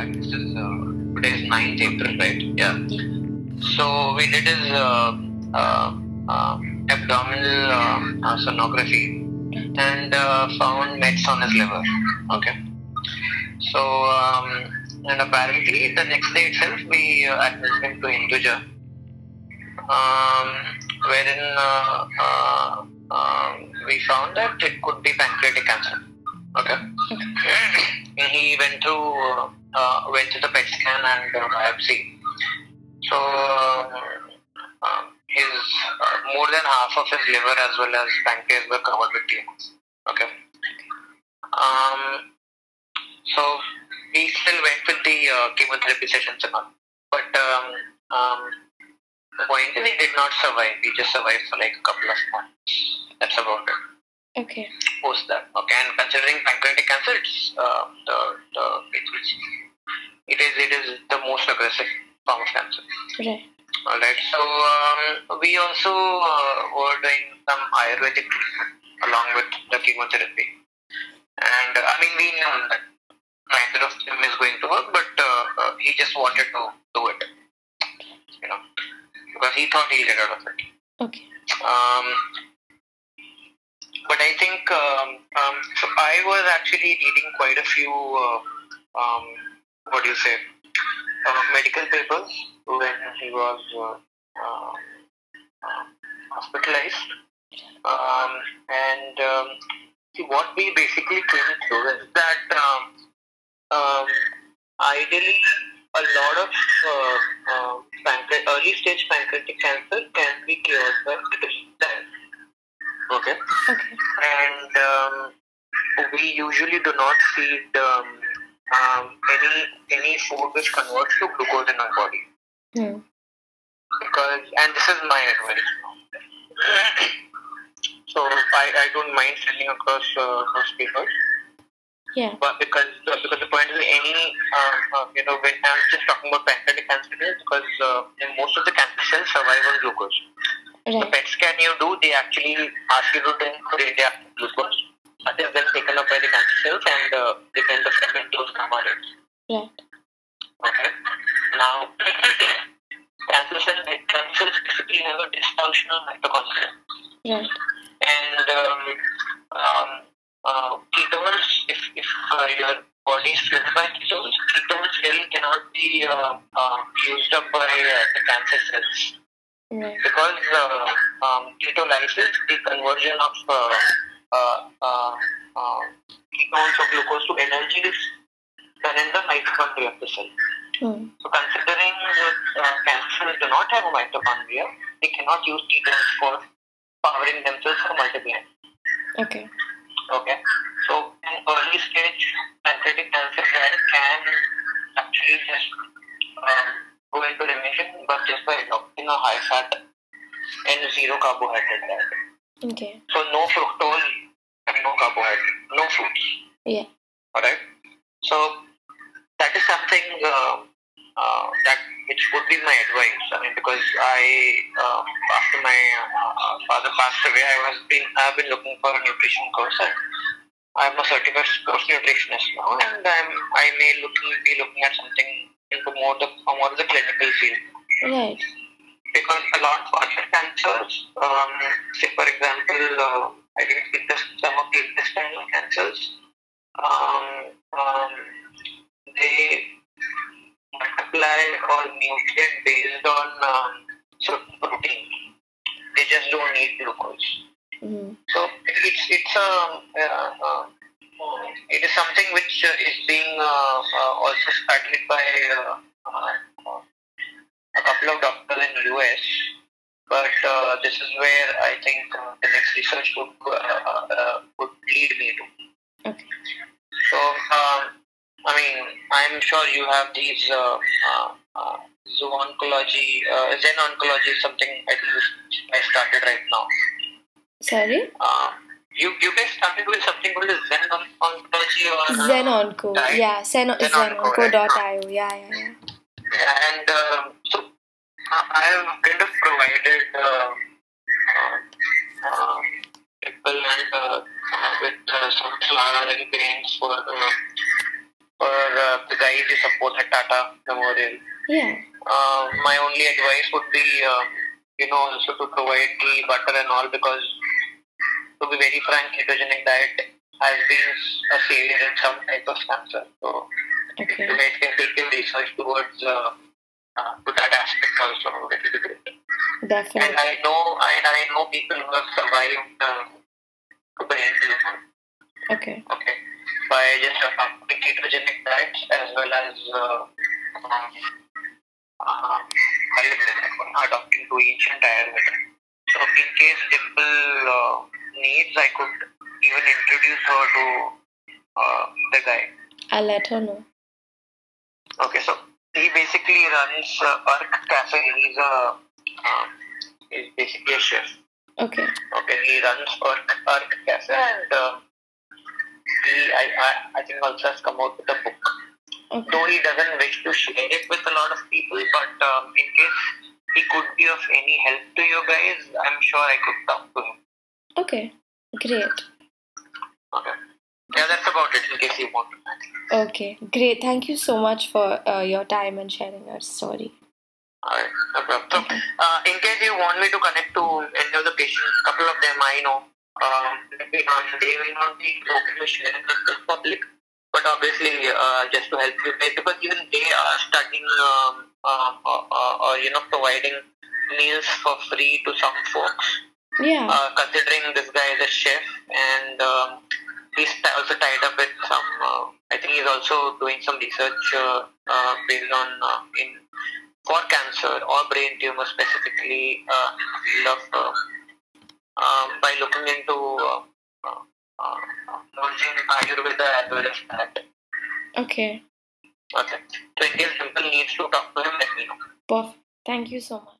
back. This is uh, today is 9th April, right? Yeah. So we did his uh, uh, uh, abdominal uh, uh, sonography and uh, found mets on his liver. Okay. So um, and apparently the next day itself we uh, admitted him to Hinduja, um, wherein uh, uh, um, we found that it could be pancreatic cancer. Okay. He went through uh, uh, went to the PET scan and uh, biopsy. So um, um, his uh, more than half of his liver as well as pancreas were covered with tumors. Okay. Um, so we still went with the uh, chemotherapy sessions and all, but um, um, the point is he did not survive. He just survived for like a couple of months. That's about it Okay. post that. Okay, and considering pancreatic cancer, it's uh, the the it is it is it is the most aggressive form of cancer. Right. All right. So um, we also uh, were doing some Ayurvedic treatment along with the chemotherapy, and uh, I mean we knew that neither of them is going to work, but uh, uh, he just wanted to do it, you know, because he thought he'll get out of it. Okay. Um, but I think um, um, so. I was actually reading quite a few. Uh, um, what do you say? Uh, medical papers when he was uh, uh, uh, hospitalized, um, and um, see what we basically came to is that um, um, ideally a lot of uh, uh, pancreatic, early stage pancreatic cancer can be cured by um, we usually do not feed um, um, any any food which converts to glucose in our body Hmm. because and this is my advice. so I, I don't mind sending across uh, those papers, Yeah. but because uh, because the point is any um, uh, you know when I'm just talking about pancreatic cancer because uh, in most of the cancer cells survive on glucose. The Right. PET scan you do, they actually ask you to drink radioactive glucose. Is then taken up by the cancer cells and uh, they kind of emit those gamma rays. Right. Okay. Now, cancer cells, cancer cells basically have a dysfunctional mitochondria. Right. And um, um, uh, ketones, if, if uh, your body is filled by ketones, ketones really cannot be uh, uh, used up by uh, the cancer cells Right. because uh, um, ketolysis, the conversion of uh, ketones or glucose to energy is done in the mitochondria of the cell. Hmm. So considering that uh, cancer cells do not have a mitochondria, they cannot use ketones for powering themselves for multiplying. Okay. Okay. So in early stage pancreatic cancer can actually just um, go into remission but just by adopting a high fat and zero carbohydrate diet. Okay. So no fructose carbohydrate, no fruits. Yeah. Alright. So that is something uh, uh, that which would be my advice. I mean, because I um, after my uh, father passed away, I was been I've been looking for a nutrition course and I'm a certified course nutritionist now, and I'm I may looking be looking at something into more the more the clinical field Right. because a lot of other cancers, um, say for example, I think it's some of the intestinal cancers, um, um, they multiply or mutate based on um, certain protein. They just don't need glucose. Hmm. So it's it's a uh, uh, it is something which uh, is being uh, uh, also studied by uh, uh, a couple of doctors in US. But uh, this is where I think uh, the next research would uh, uh, uh, would lead me to. Okay. So um, I mean, I'm sure you have these uh, uh, uh, zooncology, uh, Zen oncology is something I think I started right now. Sorry. Uh, you you guys started with something called Zen on- oncology or uh, Zen Onco. Yeah. Zen Zen Onco, Zenonco.io. Yeah. Yeah. Yeah. and um, so uh, I have kind of provided uh, uh, uh, people and uh, with uh, some flour and grains for uh, for uh, the guys you support at Tata Memorial. Yeah. My only advice would be, uh, you know, also to provide the butter and all because, to be very frank, ketogenic diet has been a savior in some type of cancer. So, Okay. you guys can take your research towards uh, uh, to that aspect also. It will be great. And Definitely. I know, and I know people who have survived to brain. Okay. Okay. By just adopting ketogenic diets as well as uh, um, uh, adopting to ancient Ayurveda. So in case Dimple uh, needs, I could even introduce her to uh, the guy. I'll let her know. Okay, so basically runs uh, Arc Cafe. He's a uh, he's basically a chef. Okay. Okay, he runs Arc, Arc Cafe and uh, he, I, I, I think also has come out with a book. Okay. Though he doesn't wish to share it with a lot of people, but um, in case he could be of any help to you guys, I'm sure I could talk to him. Okay. Great. Okay. Yeah, that's about it you want to know. Okay. Great. Thank you so much for uh, your time and sharing your story. Alright, no problem. So, uh, in case you want me to connect to any of the patients, couple of them I know, um, maybe, um, they may not be okay to share it with the public, but obviously uh, just to help you guys, because even they are studying um, uh, uh, uh, uh, you know, providing meals for free to some folks, Yeah. uh, considering this guy is a chef and um, he's also tied I think also doing some research uh, uh, based on uh, in for cancer or brain tumor specifically uh, in the field of uh, by looking into uh, uh, uh, merging Ayurveda as well as that. Okay. Okay. So in case Dimple needs to talk to him, let me know. Perfect. Thank you so much.